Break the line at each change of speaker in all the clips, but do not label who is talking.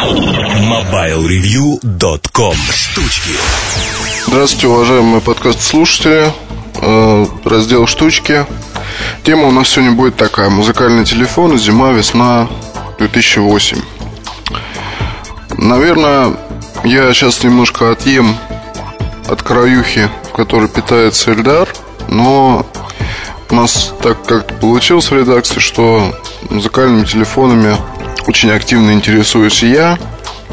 MobileReview.com Штучки
Здравствуйте, уважаемые подкаст-слушатели. Э, раздел «Штучки». Тема у нас сегодня будет такая. Музыкальный телефон, зима, весна 2008. Наверное, я сейчас немножко отъем от краюхи, в которой питается Эльдар, но у нас так как-то получилось в редакции, что музыкальными телефонами очень активно интересуюсь я.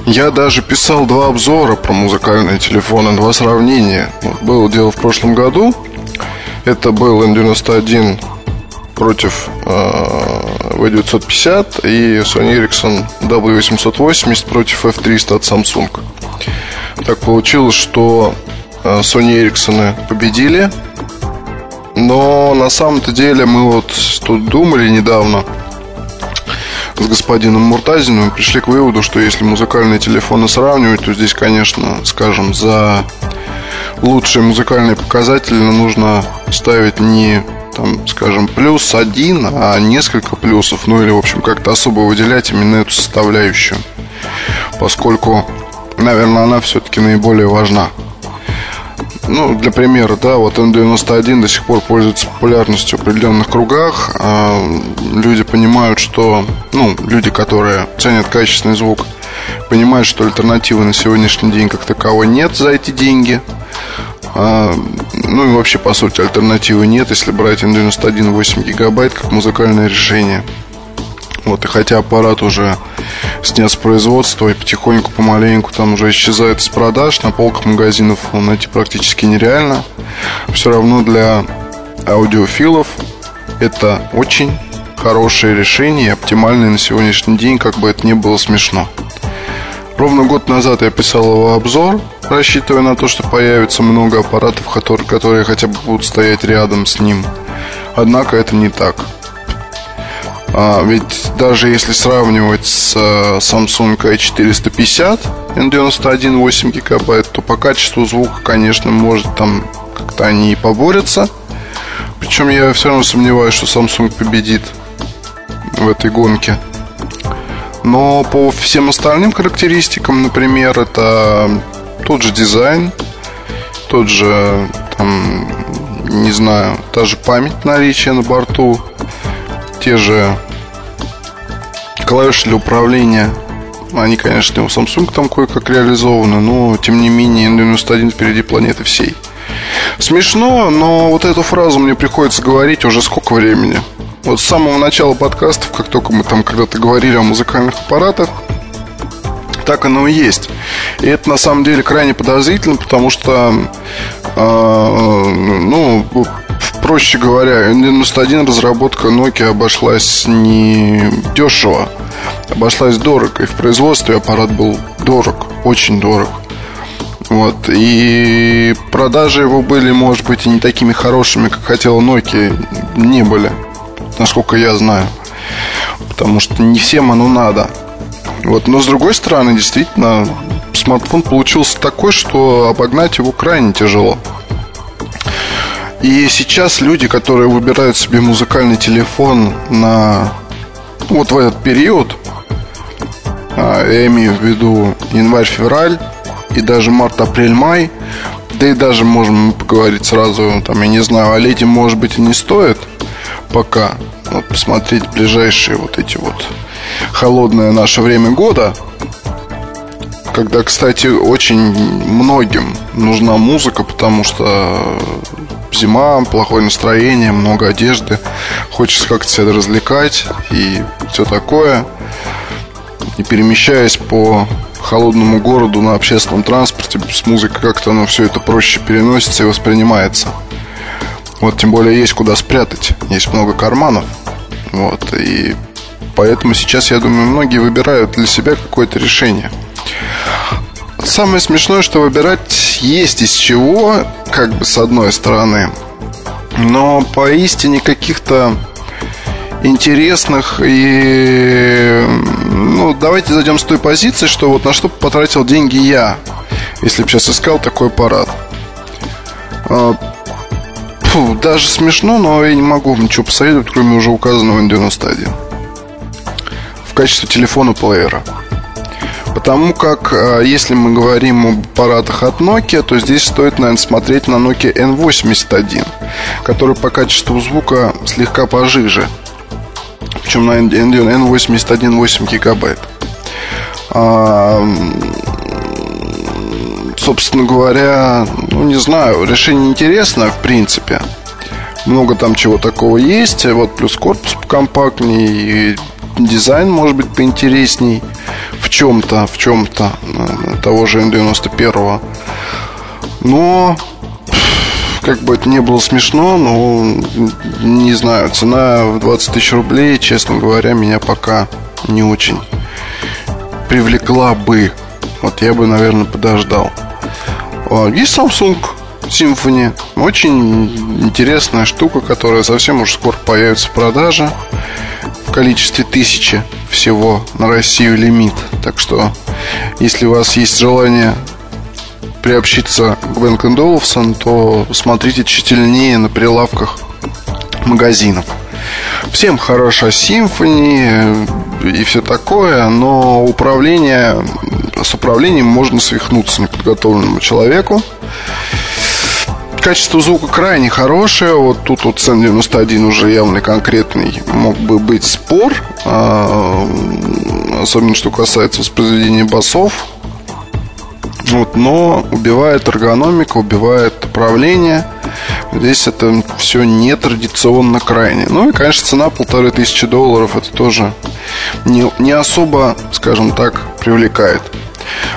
Я даже писал два обзора про музыкальные телефоны, два сравнения. Было дело в прошлом году. Это был N91 против э, V950 и Sony Ericsson W880 против F300 от Samsung. Так получилось, что э, Sony Ericsson победили, но на самом-то деле мы вот тут думали недавно с господином Муртазиным пришли к выводу, что если музыкальные телефоны сравнивать, то здесь, конечно, скажем, за лучшие музыкальные показатели нужно ставить не там, скажем, плюс один, а несколько плюсов, ну или, в общем, как-то особо выделять именно эту составляющую, поскольку, наверное, она все-таки наиболее важна. Ну, для примера, да, вот N91 до сих пор пользуется популярностью в определенных кругах. А, люди понимают, что, ну, люди, которые ценят качественный звук, понимают, что альтернативы на сегодняшний день как таковой нет за эти деньги. А, ну и вообще, по сути, альтернативы нет, если брать N91 8 гигабайт как музыкальное решение. Вот, и хотя аппарат уже снят с производства и потихоньку, помаленьку там уже исчезает из продаж, на полках магазинов найти практически нереально. Все равно для аудиофилов это очень хорошее решение, оптимальное на сегодняшний день, как бы это ни было смешно. Ровно год назад я писал его обзор, рассчитывая на то, что появится много аппаратов, которые, которые хотя бы будут стоять рядом с ним. Однако это не так. А, ведь даже если сравнивать с а, Samsung i450 N91 8 гигабайт, то по качеству звука, конечно, может там как-то они и поборются. Причем я все равно сомневаюсь, что Samsung победит в этой гонке. Но по всем остальным характеристикам, например, это тот же дизайн, тот же, там, не знаю, та же память наличия на борту, те же клавиши для управления. Они, конечно, у Samsung там кое-как реализованы, но, тем не менее, N91 впереди планеты всей. Смешно, но вот эту фразу мне приходится говорить уже сколько времени. Вот с самого начала подкастов, как только мы там когда-то говорили о музыкальных аппаратах, так оно и есть. И это на самом деле крайне подозрительно, потому что, э, ну, проще говоря, N91 разработка Nokia обошлась не дешево, обошлась дорого. И в производстве аппарат был дорог, очень дорог. Вот. И продажи его были, может быть, и не такими хорошими, как хотела Nokia. Не были, насколько я знаю. Потому что не всем оно надо. Вот. Но с другой стороны, действительно, смартфон получился такой, что обогнать его крайне тяжело. И сейчас люди, которые выбирают себе музыкальный телефон на вот в этот период, а, я имею в виду январь-февраль и даже март-апрель-май, да и даже можем поговорить сразу, там, я не знаю, о лете, может быть, и не стоит пока. Вот посмотреть ближайшие вот эти вот холодное наше время года, когда, кстати, очень многим нужна музыка, потому что зима, плохое настроение, много одежды, хочется как-то себя развлекать и все такое. И перемещаясь по холодному городу на общественном транспорте с музыкой как-то оно все это проще переносится и воспринимается. Вот тем более есть куда спрятать, есть много карманов. Вот, и поэтому сейчас, я думаю, многие выбирают для себя какое-то решение. Самое смешное, что выбирать есть из чего, как бы с одной стороны. Но поистине каких-то интересных и... Ну, давайте зайдем с той позиции, что вот на что потратил деньги я, если бы сейчас искал такой аппарат. А, фу, даже смешно, но я не могу ничего посоветовать, кроме уже указанного N91. В качестве телефона плеера. Потому как, э, если мы говорим об аппаратах от Nokia, то здесь стоит, наверное, смотреть на Nokia N81, который по качеству звука слегка пожиже. Причем на N81 8 гигабайт. А, собственно говоря, ну, не знаю, решение интересное, в принципе. Много там чего такого есть. Вот плюс корпус компактнее, и дизайн может быть поинтересней в чем-то, в чем-то э, того же N91. Но как бы это не было смешно, но не знаю, цена в 20 тысяч рублей, честно говоря, меня пока не очень привлекла бы. Вот я бы, наверное, подождал. А, есть Samsung Symphony. Очень интересная штука, которая совсем уж скоро появится в продаже в количестве тысячи всего на Россию лимит. Так что, если у вас есть желание приобщиться к Бэнк Olufsen, то смотрите тщательнее на прилавках магазинов. Всем хороша Symphony и все такое, но управление с управлением можно свихнуться неподготовленному человеку. Качество звука крайне хорошее. Вот тут вот цен 91 уже явный конкретный мог бы быть спор. А, особенно что касается воспроизведения басов. Вот, но убивает эргономика, убивает управление. Здесь это все нетрадиционно крайне. Ну и, конечно, цена полторы тысячи долларов это тоже не, не особо, скажем так, привлекает.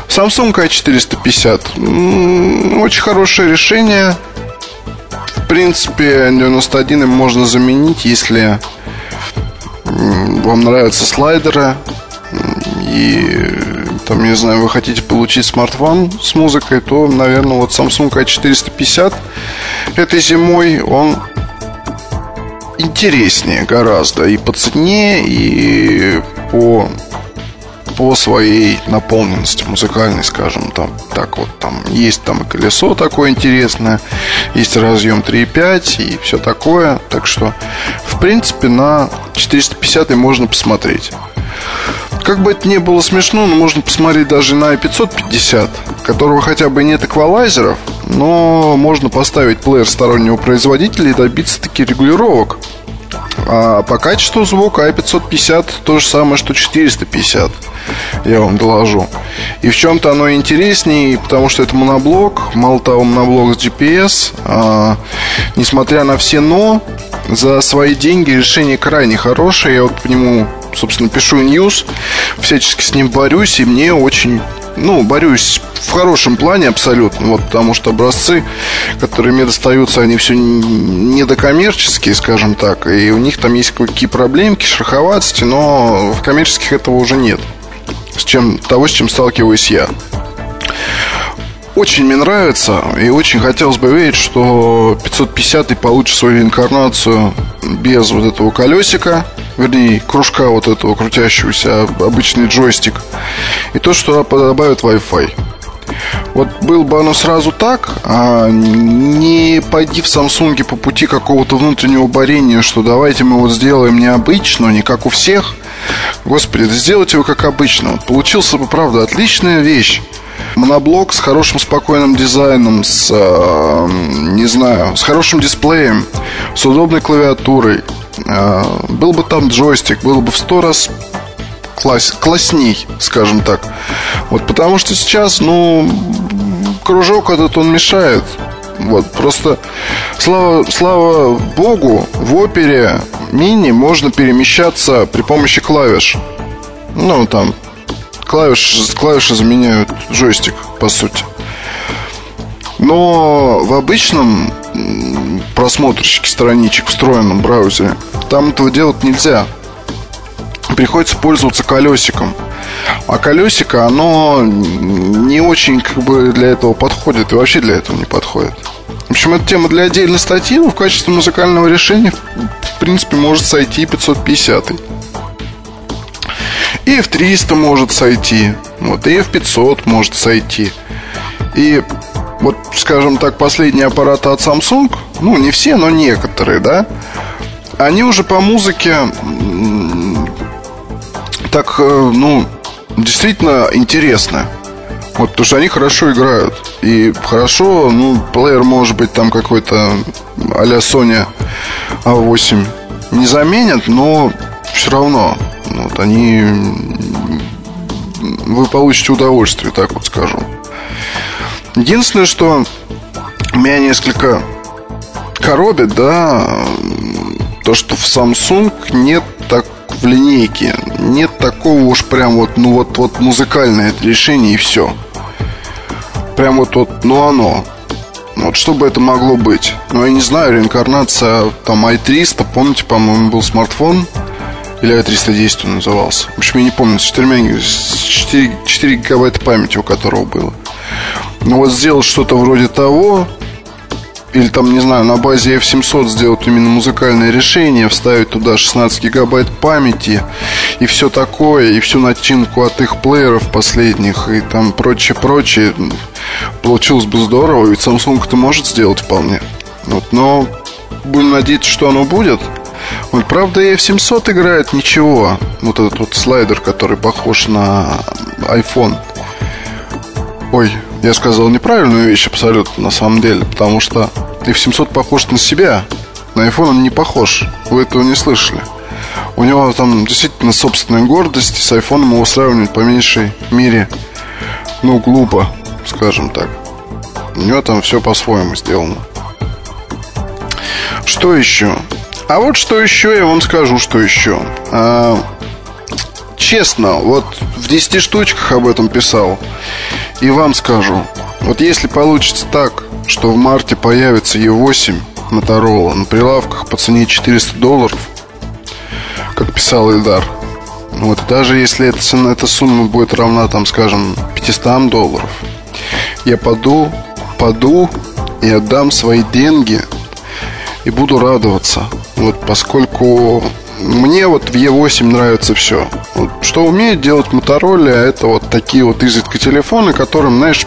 Samsung A450 очень хорошее решение принципе, 91 им можно заменить, если вам нравятся слайдеры. И там, не знаю, вы хотите получить смартфон с музыкой, то, наверное, вот Samsung A450 этой зимой он интереснее гораздо и по цене, и по по своей наполненности музыкальной, скажем, там, так вот, там, есть там и колесо такое интересное, есть разъем 3.5 и все такое, так что, в принципе, на 450 можно посмотреть. Как бы это ни было смешно, но можно посмотреть даже на 550, которого хотя бы нет эквалайзеров, но можно поставить плеер стороннего производителя и добиться таки регулировок. А по качеству звука i550 то же самое, что 450 я вам доложу. И в чем-то оно интереснее, потому что это моноблок, мало того, моноблок с GPS. А, несмотря на все «но», за свои деньги решение крайне хорошее. Я вот по нему, собственно, пишу ньюс, всячески с ним борюсь, и мне очень ну, борюсь в хорошем плане абсолютно, вот, потому что образцы, которые мне достаются, они все недокоммерческие, скажем так, и у них там есть какие проблемки, шероховатости, но в коммерческих этого уже нет с чем, того, с чем сталкиваюсь я. Очень мне нравится и очень хотелось бы верить, что 550 получит свою инкарнацию без вот этого колесика, вернее, кружка вот этого крутящегося, обычный джойстик, и то, что добавит Wi-Fi. Вот был бы оно сразу так, а не пойди в Samsung по пути какого-то внутреннего борения, что давайте мы вот сделаем необычно, не как у всех. Господи, да сделайте его как обычно. Вот получился бы, правда, отличная вещь. Моноблок с хорошим спокойным дизайном, с, э, не знаю, с хорошим дисплеем, с удобной клавиатурой. Э, был бы там джойстик, было бы в сто раз класс, классней, скажем так. Вот потому что сейчас, ну, кружок этот он мешает. Вот, просто слава, слава богу, в опере мини можно перемещаться при помощи клавиш. Ну, там, клавиш, клавиши заменяют джойстик, по сути. Но в обычном просмотрщике страничек, встроенном браузере, там этого делать нельзя приходится пользоваться колесиком. А колесико, оно не очень как бы для этого подходит и вообще для этого не подходит. В общем, это тема для отдельной статьи, но в качестве музыкального решения, в принципе, может сойти 550. И F300 может сойти, вот, и F500 может сойти. И вот, скажем так, последние аппараты от Samsung, ну, не все, но некоторые, да, они уже по музыке так, э, ну, действительно интересны. Вот, потому что они хорошо играют. И хорошо, ну, плеер может быть там какой-то а-ля Sony A8 не заменят, но все равно вот, они вы получите удовольствие, так вот скажу. Единственное, что меня несколько коробит, да, то, что в Samsung нет в линейке нет такого уж прям вот, ну вот, вот музыкальное решение и все. Прям вот, вот, ну оно. Вот что бы это могло быть? Ну, я не знаю, реинкарнация там i300, помните, по-моему, был смартфон, или i310 он назывался. В общем, я не помню, с 4, 4, 4 гигабайта памяти у которого было. Ну, вот сделал что-то вроде того, или там, не знаю, на базе F700 сделать именно музыкальное решение, вставить туда 16 гигабайт памяти и все такое, и всю начинку от их плееров последних и там прочее-прочее, получилось бы здорово, ведь Samsung это может сделать вполне. Вот, но будем надеяться, что оно будет. Вот, правда, F700 играет ничего. Вот этот вот слайдер, который похож на iPhone. Ой, я сказал неправильную вещь абсолютно, на самом деле, потому что F700 похож на себя, на iPhone он не похож. Вы этого не слышали. У него там действительно собственная гордость, с iPhone его сравнивать по меньшей мере, ну, глупо, скажем так. У него там все по-своему сделано. Что еще? А вот что еще, я вам скажу, что еще. А, честно, вот в 10 штучках об этом писал. И вам скажу, вот если получится так, что в марте появится E8 Motorola на прилавках по цене 400 долларов, как писал Эльдар, вот, даже если эта, цена, эта сумма будет равна, там, скажем, 500 долларов, я паду, паду и отдам свои деньги и буду радоваться. Вот, поскольку мне вот в E8 нравится все. Вот, что умеет делать Motorola, это вот такие вот изредка телефоны, которым, знаешь,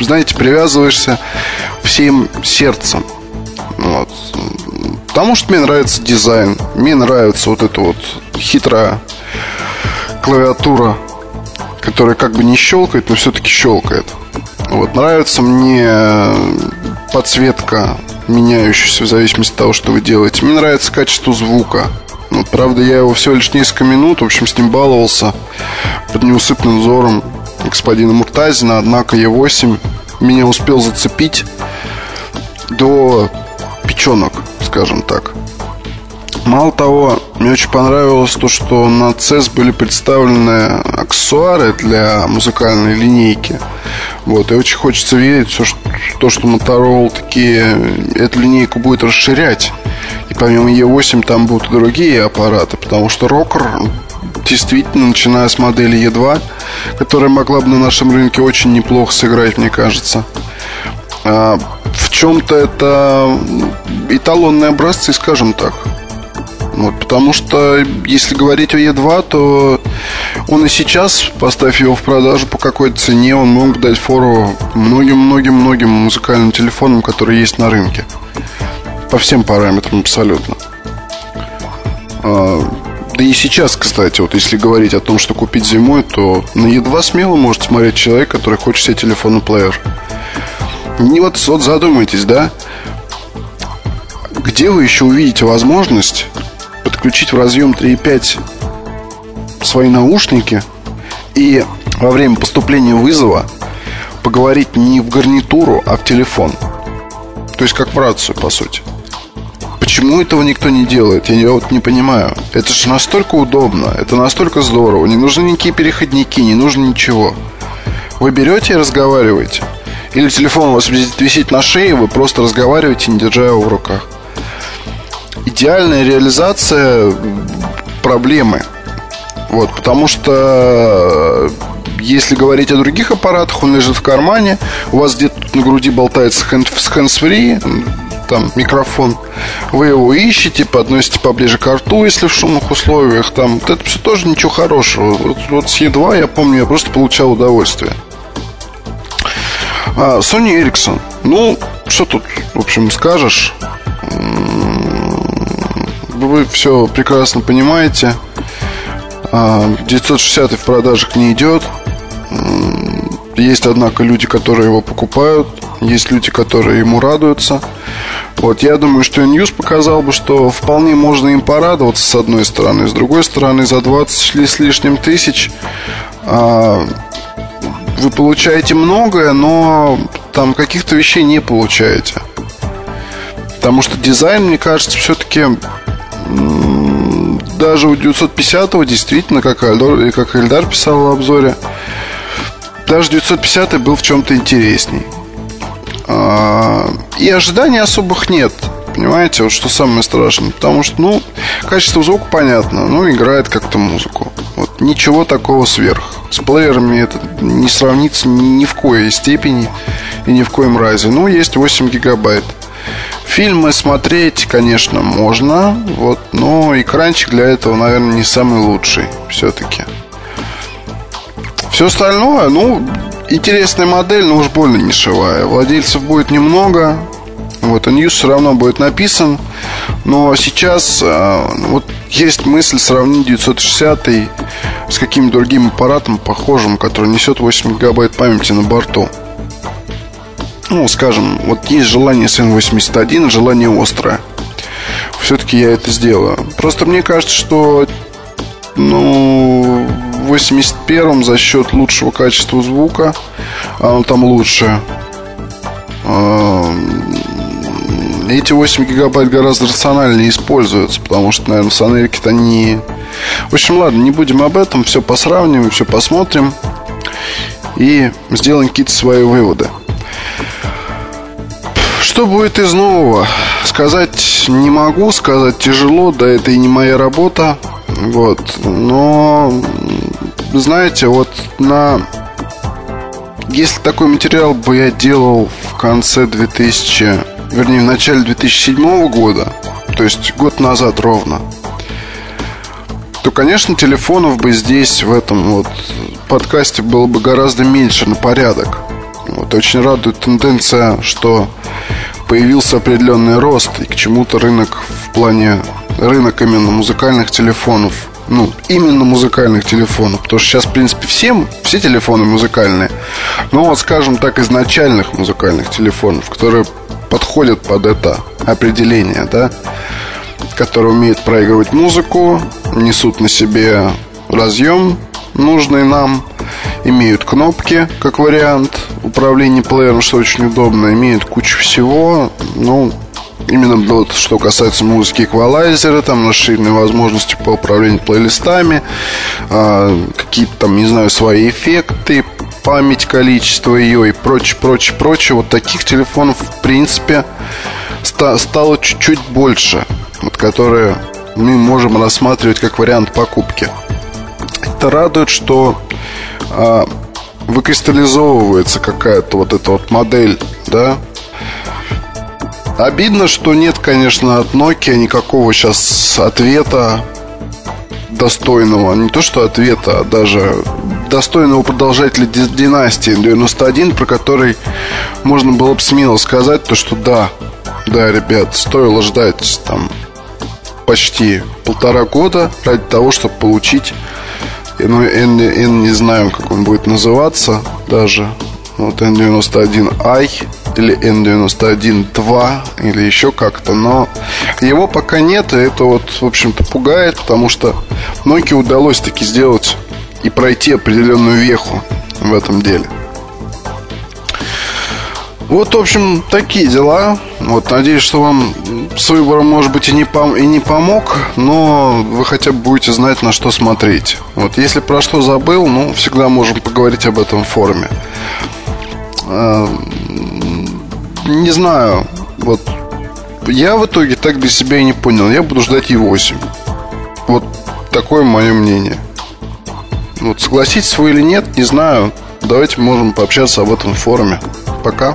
знаете, привязываешься всем сердцем. Вот. Потому что мне нравится дизайн, мне нравится вот эта вот хитрая клавиатура, которая как бы не щелкает, но все-таки щелкает. Вот. Нравится мне подсветка, меняющаяся в зависимости от того, что вы делаете. Мне нравится качество звука. Правда, я его всего лишь несколько минут, в общем, с ним баловался под неусыпным взором господина Муртазина, однако Е8 меня успел зацепить до печенок, скажем так. Мало того, мне очень понравилось то, что на CES были представлены аксессуары для музыкальной линейки. Вот, и очень хочется верить, что, то, что Motorola такие эту линейку будет расширять. И помимо E8 там будут и другие аппараты, потому что Rocker действительно, начиная с модели E2, которая могла бы на нашем рынке очень неплохо сыграть, мне кажется. А, в чем-то это эталонные образцы, скажем так. Вот, потому что, если говорить о Е2, то он и сейчас, поставив его в продажу по какой-то цене, он мог дать фору многим-многим-многим музыкальным телефонам, которые есть на рынке. По всем параметрам абсолютно. А, да и сейчас, кстати, вот если говорить о том, что купить зимой, то на Е2 смело может смотреть человек, который хочет себе телефонный плеер. Не вот, вот задумайтесь, да? Где вы еще увидите возможность подключить в разъем 3.5 свои наушники и во время поступления вызова поговорить не в гарнитуру, а в телефон. То есть как в рацию, по сути. Почему этого никто не делает? Я вот не понимаю. Это же настолько удобно, это настолько здорово. Не нужны никакие переходники, не нужно ничего. Вы берете и разговариваете. Или телефон у вас висит на шее, вы просто разговариваете, не держа его в руках идеальная реализация проблемы. Вот, потому что если говорить о других аппаратах, он лежит в кармане, у вас где-то на груди болтается hands-free, там микрофон, вы его ищете, подносите поближе к рту, если в шумных условиях, там, вот это все тоже ничего хорошего. Вот, вот с E2 я помню, я просто получал удовольствие. А, Sony Ericsson. Ну, что тут, в общем, скажешь? Вы все прекрасно понимаете. 960 в продажах не идет. Есть, однако, люди, которые его покупают. Есть люди, которые ему радуются. Вот, я думаю, что News показал бы, что вполне можно им порадоваться с одной стороны. С другой стороны, за 20 с лишним тысяч а, вы получаете многое, но там каких-то вещей не получаете. Потому что дизайн, мне кажется, все-таки даже у 950 действительно, как Эльдар, как Эльдар писал в обзоре, даже 950 был в чем-то интересней. А, и ожиданий особых нет. Понимаете, вот что самое страшное. Потому что, ну, качество звука понятно. Ну, играет как-то музыку. Вот ничего такого сверх. С плеерами это не сравнится ни в коей степени и ни в коем разе. Ну, есть 8 гигабайт. Фильмы смотреть, конечно, можно, вот, но экранчик для этого, наверное, не самый лучший все-таки. Все остальное, ну, интересная модель, но уж больно нишевая. Владельцев будет немного, вот, а News все равно будет написан. Но сейчас э, вот есть мысль сравнить 960 с каким-то другим аппаратом похожим, который несет 8 гигабайт памяти на борту ну, скажем, вот есть желание с N81, желание острое. Все-таки я это сделаю. Просто мне кажется, что ну, в 81-м за счет лучшего качества звука, а он там лучше, а, эти 8 гигабайт гораздо рациональнее используются, потому что, наверное, сонерики-то они... В общем, ладно, не будем об этом, все посравним, все посмотрим и сделаем какие-то свои выводы. Что будет из нового? Сказать не могу, сказать тяжело, да это и не моя работа. Вот. Но, знаете, вот на... Если такой материал бы я делал в конце 2000... Вернее, в начале 2007 года, то есть год назад ровно, то, конечно, телефонов бы здесь, в этом вот подкасте было бы гораздо меньше на порядок. Вот очень радует тенденция, что появился определенный рост и к чему-то рынок в плане рынок именно музыкальных телефонов ну, именно музыкальных телефонов. Потому что сейчас, в принципе, всем, все телефоны музыкальные. Но вот, скажем так, изначальных музыкальных телефонов, которые подходят под это определение, да, которые умеют проигрывать музыку, несут на себе разъем нужный нам, имеют кнопки, как вариант управления плеером, что очень удобно, имеют кучу всего, ну, Именно вот, что касается музыки эквалайзера, там расширенные возможности по управлению плейлистами, э, какие-то там, не знаю, свои эффекты, память, количество ее и прочее, прочее, прочее. Вот таких телефонов, в принципе, ста- стало чуть-чуть больше, вот, которые мы можем рассматривать как вариант покупки. Это радует, что а, выкристаллизовывается какая-то вот эта вот модель, да. Обидно, что нет, конечно, от Nokia никакого сейчас ответа достойного, не то что ответа, а даже достойного продолжателя династии 91, про который можно было бы смело сказать то, что да, да, ребят, стоило ждать там почти полтора года ради того, чтобы получить ну, N, N не знаем, как он будет называться даже. Вот N91i или N91-2 или еще как-то, но его пока нет, и это вот, в общем-то, пугает, потому что Nokia удалось таки сделать и пройти определенную веху в этом деле. Вот, в общем, такие дела. Вот, надеюсь, что вам с выбором, может быть, и не, пом- и не помог, но вы хотя бы будете знать, на что смотреть. Вот, если про что забыл, ну, всегда можем поговорить об этом в форуме. Э, не знаю, вот, я в итоге так для себя и не понял. Я буду ждать E8. Вот такое мое мнение. Вот согласитесь вы или нет, не знаю. Давайте можем пообщаться об этом в форуме. Пока.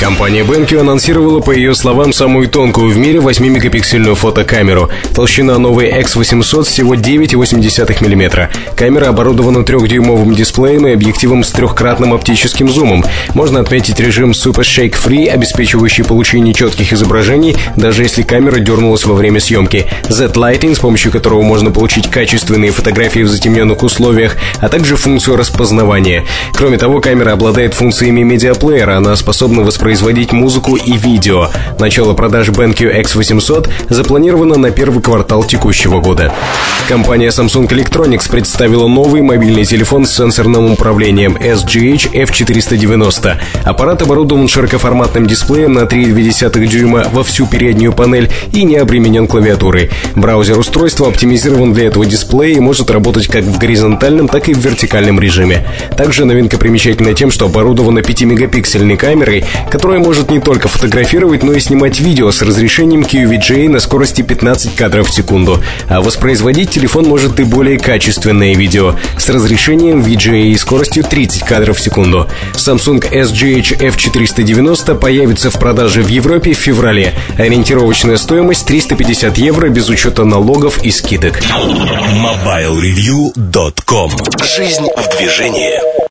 Компания BenQ анонсировала, по ее словам, самую тонкую в мире 8-мегапиксельную фотокамеру. Толщина новой X800 всего 9,8 мм. Камера оборудована трехдюймовым дисплеем и объективом с трехкратным оптическим зумом. Можно отметить режим Super Shake Free, обеспечивающий получение четких изображений, даже если камера дернулась во время съемки. Z-Lighting, с помощью которого можно получить качественные фотографии в затемненных условиях, а также функцию распознавания. Кроме того, камера обладает функциями медиаплеера. Она способна воспроизводить музыку и видео. Начало продаж BenQ X800 запланировано на первый квартал текущего года. Компания Samsung Electronics представила новый мобильный телефон с сенсорным управлением SGH F490. Аппарат оборудован широкоформатным дисплеем на 3,2 дюйма во всю переднюю панель и не обременен клавиатурой. Браузер устройства оптимизирован для этого дисплея и может работать как в горизонтальном, так и в вертикальном режиме. Также новинка примечательна тем, что оборудована 5-мегапиксельной камерой, которая может не только фотографировать, но и снимать видео с разрешением QVGA на скорости 15 кадров в секунду. А воспроизводить телефон может и более качественное видео с разрешением VGA и скоростью 30 кадров в секунду. Samsung SGH F490 появится в продаже в Европе в феврале. Ориентировочная стоимость 350 евро без учета налогов и скидок.
MobileReview.com Жизнь в движении